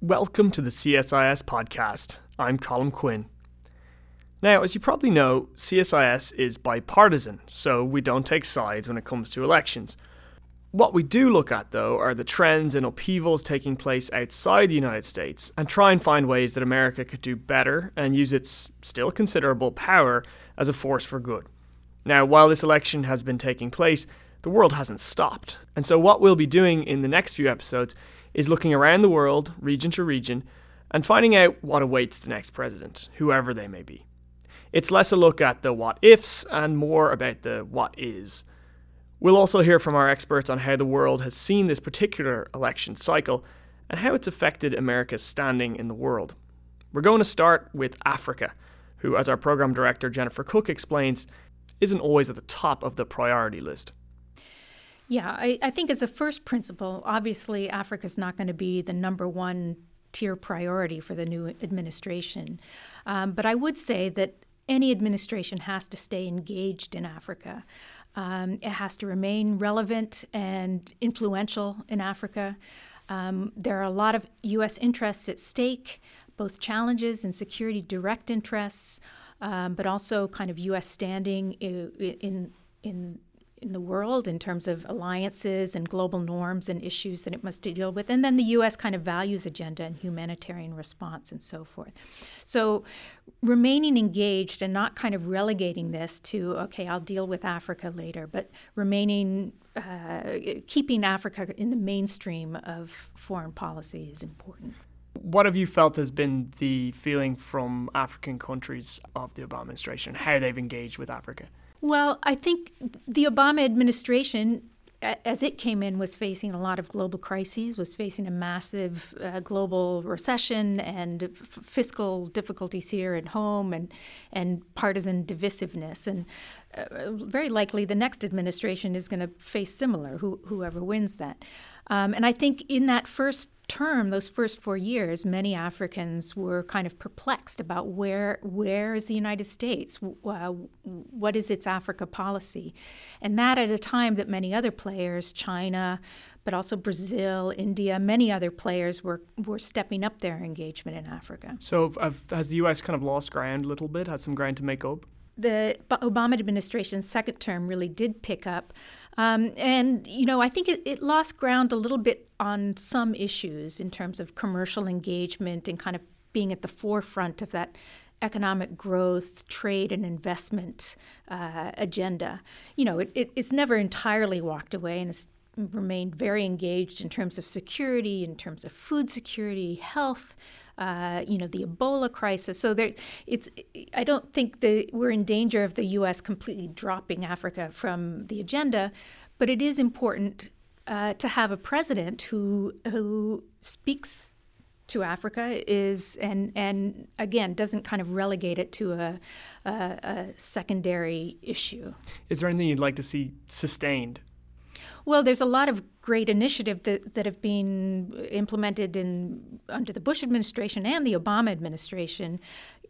Welcome to the CSIS podcast. I'm Colm Quinn. Now, as you probably know, CSIS is bipartisan, so we don't take sides when it comes to elections. What we do look at, though, are the trends and upheavals taking place outside the United States and try and find ways that America could do better and use its still considerable power as a force for good. Now, while this election has been taking place, the world hasn't stopped. And so, what we'll be doing in the next few episodes is looking around the world, region to region, and finding out what awaits the next president, whoever they may be. It's less a look at the what ifs and more about the what is. We'll also hear from our experts on how the world has seen this particular election cycle and how it's affected America's standing in the world. We're going to start with Africa, who, as our program director Jennifer Cooke explains, isn't always at the top of the priority list. Yeah, I, I think as a first principle, obviously Africa is not going to be the number one tier priority for the new administration. Um, but I would say that any administration has to stay engaged in Africa. Um, it has to remain relevant and influential in Africa. Um, there are a lot of U.S. interests at stake, both challenges and security direct interests, um, but also kind of U.S. standing in, in, in in the world in terms of alliances and global norms and issues that it must deal with, and then the U.S. kind of values agenda and humanitarian response and so forth. So, remaining engaged and not kind of relegating this to, okay, I'll deal with Africa later, but remaining, uh, keeping Africa in the mainstream of foreign policy is important. What have you felt has been the feeling from African countries of the Obama administration, how they've engaged with Africa? Well, I think the Obama administration, as it came in, was facing a lot of global crises, was facing a massive uh, global recession and f- fiscal difficulties here at home and, and partisan divisiveness. And uh, very likely the next administration is going to face similar, who, whoever wins that. Um, and I think in that first term, those first four years, many Africans were kind of perplexed about where where is the United States, uh, what is its Africa policy, and that at a time that many other players, China, but also Brazil, India, many other players were were stepping up their engagement in Africa. So has the U.S. kind of lost ground a little bit? Has some ground to make up? The Obama administration's second term really did pick up. Um, and, you know, I think it, it, lost ground a little bit on some issues in terms of commercial engagement and kind of being at the forefront of that economic growth, trade, and investment uh, agenda. You know, it, it, it's never entirely walked away and it's remained very engaged in terms of security, in terms of food security, health. Uh, you know, the Ebola crisis. So there, it's. I don't think that we're in danger of the U.S. completely dropping Africa from the agenda, but it is important uh, to have a president who who speaks to Africa is and and again doesn't kind of relegate it to a, a, a secondary issue. Is there anything you'd like to see sustained well, there's a lot of great initiatives that, that have been implemented in under the Bush administration and the Obama administration,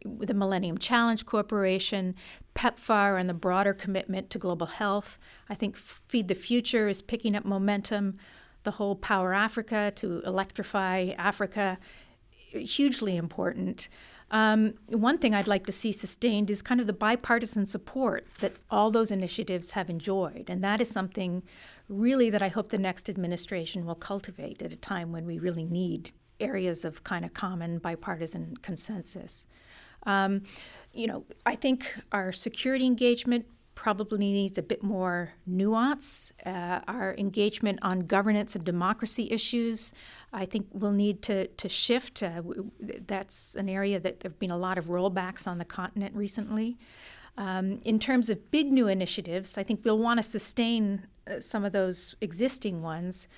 the Millennium Challenge Corporation, PEPFAR, and the broader commitment to global health. I think Feed the Future is picking up momentum. The whole Power Africa to electrify Africa, hugely important. Um, one thing I'd like to see sustained is kind of the bipartisan support that all those initiatives have enjoyed. And that is something really that I hope the next administration will cultivate at a time when we really need areas of kind of common bipartisan consensus. Um, you know, I think our security engagement probably needs a bit more nuance. Uh, our engagement on governance and democracy issues, I think, will need to, to shift. Uh, that's an area that there have been a lot of rollbacks on the continent recently. Um, in terms of big new initiatives, I think we'll want to sustain uh, some of those existing ones.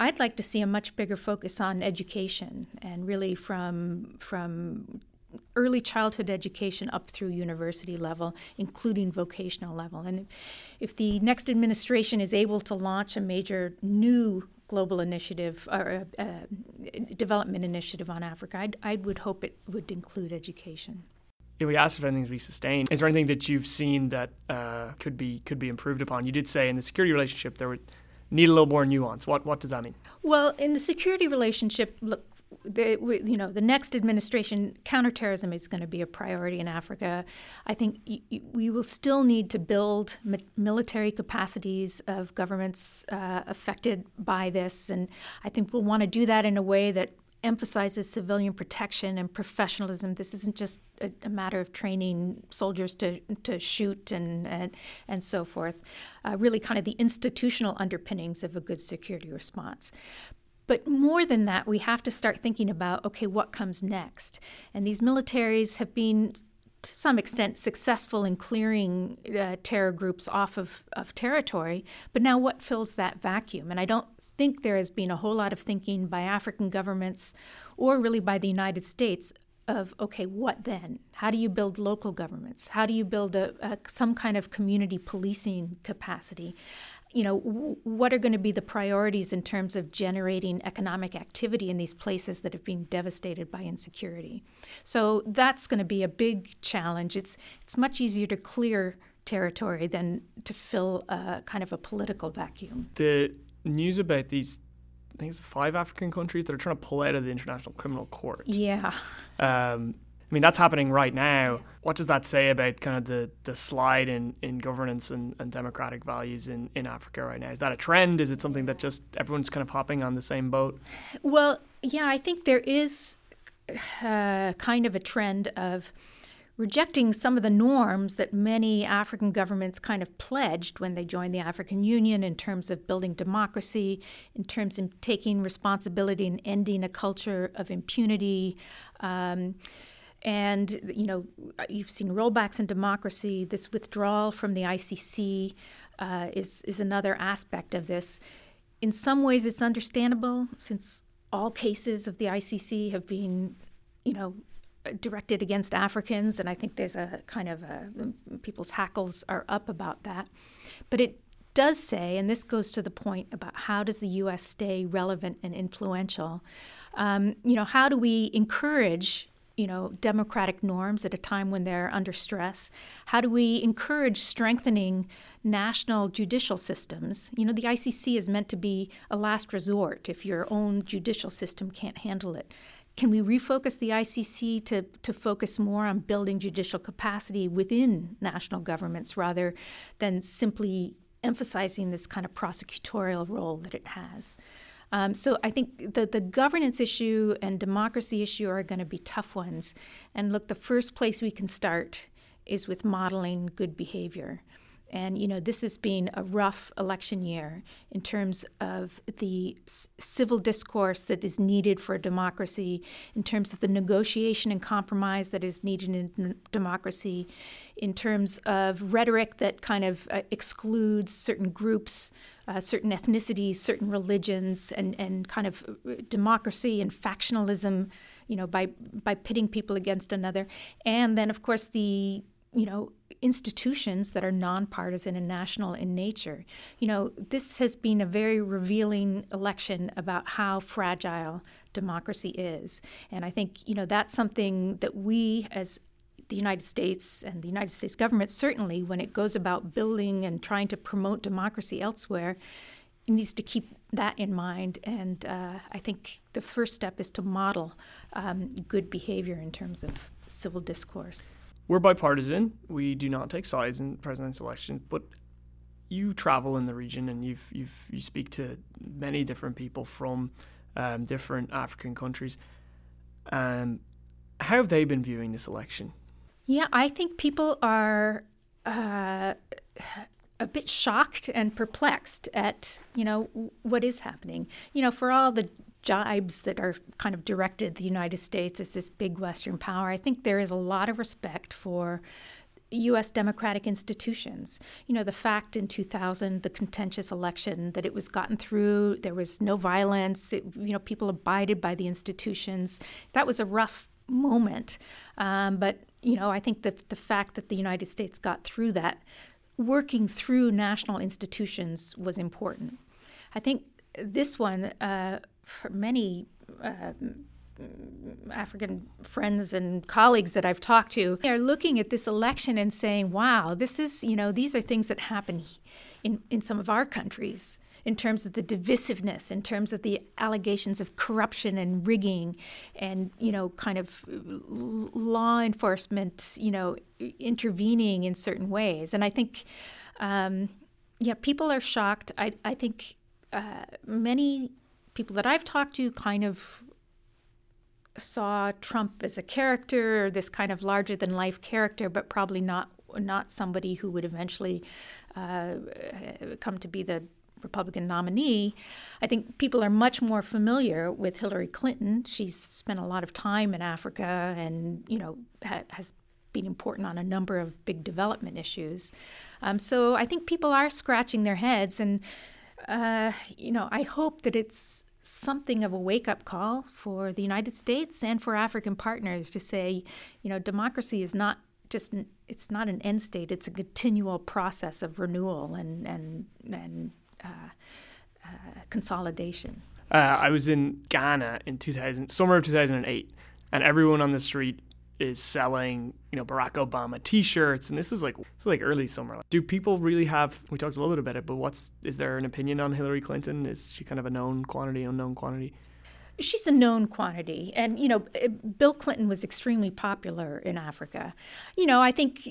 I'd like to see a much bigger focus on education and really from from early childhood education up through university level, including vocational level. And if the next administration is able to launch a major new global initiative or a, a development initiative on Africa, I'd, I would hope it would include education if we asked if anything's be sustained, is there anything that you've seen that uh, could be could be improved upon? You did say in the security relationship there would need a little more nuance. What what does that mean? Well, in the security relationship, look, the you know the next administration counterterrorism is going to be a priority in Africa. I think y- y- we will still need to build mi- military capacities of governments uh, affected by this, and I think we'll want to do that in a way that emphasizes civilian protection and professionalism. This isn't just a, a matter of training soldiers to, to shoot and, and, and so forth. Uh, really, kind of the institutional underpinnings of a good security response. But more than that, we have to start thinking about okay, what comes next? And these militaries have been to some extent successful in clearing uh, terror groups off of, of territory, but now what fills that vacuum? And I don't think there has been a whole lot of thinking by African governments or really by the United States of okay, what then? How do you build local governments? How do you build a, a some kind of community policing capacity? You know, w- what are going to be the priorities in terms of generating economic activity in these places that have been devastated by insecurity? So that's going to be a big challenge. It's it's much easier to clear territory than to fill a kind of a political vacuum. The news about these, I think it's five African countries that are trying to pull out of the International Criminal Court. Yeah. Um, I mean, that's happening right now. What does that say about kind of the, the slide in, in governance and, and democratic values in, in Africa right now? Is that a trend? Is it something that just everyone's kind of hopping on the same boat? Well, yeah, I think there is uh, kind of a trend of rejecting some of the norms that many African governments kind of pledged when they joined the African Union in terms of building democracy, in terms of taking responsibility and ending a culture of impunity. Um, and you know, you've seen rollbacks in democracy. This withdrawal from the ICC uh, is is another aspect of this. In some ways, it's understandable since all cases of the ICC have been, you know, directed against Africans, and I think there's a kind of a, people's hackles are up about that. But it does say, and this goes to the point about how does the U.S. stay relevant and influential. Um, you know, how do we encourage you know, democratic norms at a time when they're under stress? How do we encourage strengthening national judicial systems? You know, the ICC is meant to be a last resort if your own judicial system can't handle it. Can we refocus the ICC to, to focus more on building judicial capacity within national governments rather than simply emphasizing this kind of prosecutorial role that it has? Um, so I think the, the governance issue and democracy issue are going to be tough ones. And look, the first place we can start is with modeling good behavior. And, you know, this has been a rough election year in terms of the c- civil discourse that is needed for a democracy, in terms of the negotiation and compromise that is needed in n- democracy, in terms of rhetoric that kind of uh, excludes certain groups, uh, certain ethnicities, certain religions, and, and kind of uh, democracy and factionalism, you know, by, by pitting people against another. And then, of course, the you know, institutions that are nonpartisan and national in nature. You know, this has been a very revealing election about how fragile democracy is. And I think, you know, that's something that we as the United States and the United States government, certainly when it goes about building and trying to promote democracy elsewhere, needs to keep that in mind. And uh, I think the first step is to model um, good behavior in terms of civil discourse. We're bipartisan. We do not take sides in presidential elections, but you travel in the region and you've, you've you speak to many different people from um, different African countries. Um, how have they been viewing this election? Yeah, I think people are uh, a bit shocked and perplexed at you know what is happening. You know, for all the jibes that are kind of directed at the United States as this big Western power, I think there is a lot of respect for U.S. democratic institutions. You know, the fact in 2000, the contentious election, that it was gotten through, there was no violence, it, you know, people abided by the institutions. That was a rough moment. Um, but, you know, I think that the fact that the United States got through that, working through national institutions was important. I think this one, uh, for many uh, African friends and colleagues that I've talked to are looking at this election and saying, wow, this is, you know, these are things that happen in, in some of our countries in terms of the divisiveness, in terms of the allegations of corruption and rigging and, you know, kind of law enforcement, you know, intervening in certain ways. And I think, um, yeah, people are shocked. I, I think uh, many people that I've talked to kind of saw Trump as a character, this kind of larger than life character, but probably not not somebody who would eventually uh, come to be the Republican nominee. I think people are much more familiar with Hillary Clinton. She's spent a lot of time in Africa, and you know ha- has been important on a number of big development issues. Um, so I think people are scratching their heads, and uh, you know I hope that it's something of a wake up call for the United States and for African partners to say, you know, democracy is not just it's not an end state; it's a continual process of renewal and and and uh, uh, consolidation. Uh, I was in Ghana in 2000, summer of 2008, and everyone on the street is selling, you know, Barack Obama T-shirts, and this is like this is like early summer. Do people really have? We talked a little bit about it, but what's is there an opinion on Hillary Clinton? Is she kind of a known quantity, unknown quantity? She's a known quantity, and you know, eh, Bill Clinton was extremely popular in Africa. You know, I think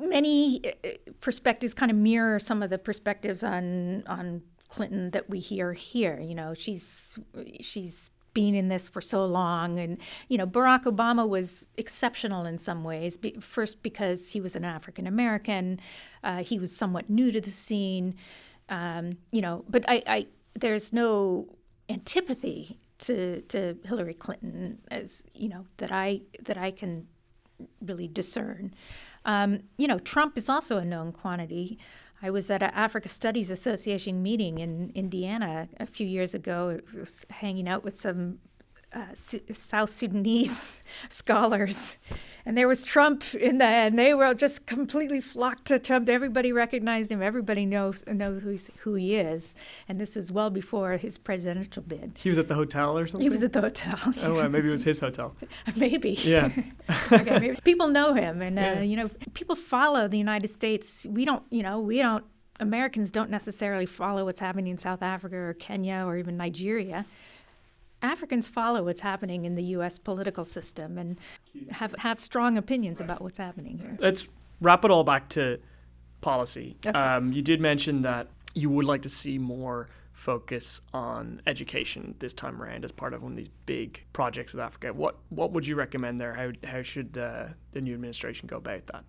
many eh, perspectives kind of mirror some of the perspectives on on Clinton that we hear here. You know, she's she's been in this for so long. And, you know, Barack Obama was exceptional in some ways. First, because he was an African American, uh, he was somewhat new to the scene. Um, you know, but I, I, there's no antipathy to, to Hillary Clinton as, you know, that I, that I can really discern. Um, you know, Trump is also a known quantity. I was at an Africa Studies Association meeting in Indiana a few years ago, hanging out with some uh, South Sudanese scholars, and there was Trump in the, and they were just completely flocked to Trump. Everybody recognized him. Everybody knows knows who's, who he is, and this was well before his presidential bid. He was at the hotel or something. He was at the hotel. Oh, well, maybe it was his hotel. maybe. Yeah. okay, maybe. People know him, and uh, yeah. you know, people follow the United States. We don't, you know, we don't. Americans don't necessarily follow what's happening in South Africa or Kenya or even Nigeria. Africans follow what's happening in the U.S. political system and have, have strong opinions about what's happening here. Let's wrap it all back to policy. Okay. Um, you did mention that you would like to see more focus on education this time around as part of one of these big projects with Africa. What what would you recommend there? How how should uh, the new administration go about that?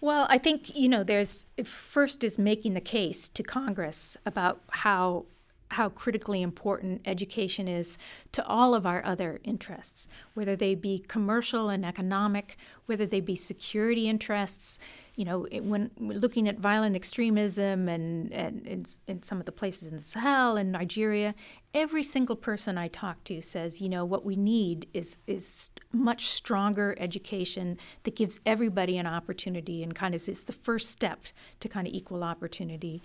Well, I think you know there's first is making the case to Congress about how how critically important education is to all of our other interests, whether they be commercial and economic, whether they be security interests. You know, when looking at violent extremism and, and in, in some of the places in the Sahel and Nigeria, every single person I talk to says, you know, what we need is is much stronger education that gives everybody an opportunity and kind of is the first step to kind of equal opportunity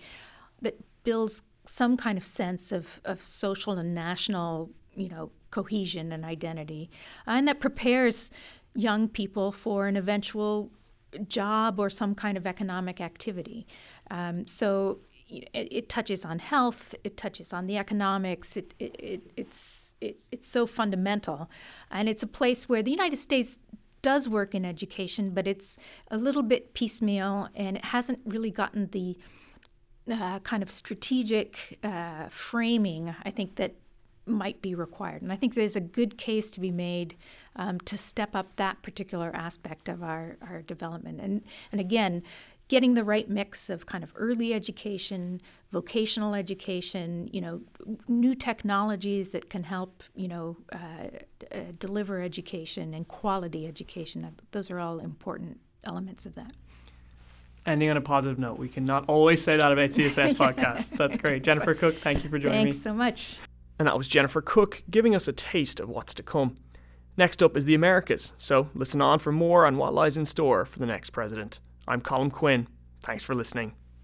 that builds some kind of sense of, of social and national, you know, cohesion and identity, and that prepares young people for an eventual job or some kind of economic activity. Um, so it, it, touches on health, it touches on the economics. It, it, it's it's so fundamental, and it's a place where the United States does work in education, but it's a little bit piecemeal, and it hasn't really gotten the uh, kind of strategic uh, framing, I think that might be required. And I think there's a good case to be made um, to step up that particular aspect of our, our development. And, and again, getting the right mix of kind of early education, vocational education, you know, new technologies that can help, you know, uh, uh, deliver education and quality education. Those are all important elements of that ending on a positive note. We cannot always say that about CSIS podcast. That's great. Jennifer Cooke, thank you for joining Thanks me. Thanks so much. And that was Jennifer Cooke giving us a taste of what's to come. Next up is the Americas, so listen on for more on what lies in store for the next president. I'm Colm Quinn. Thanks for listening.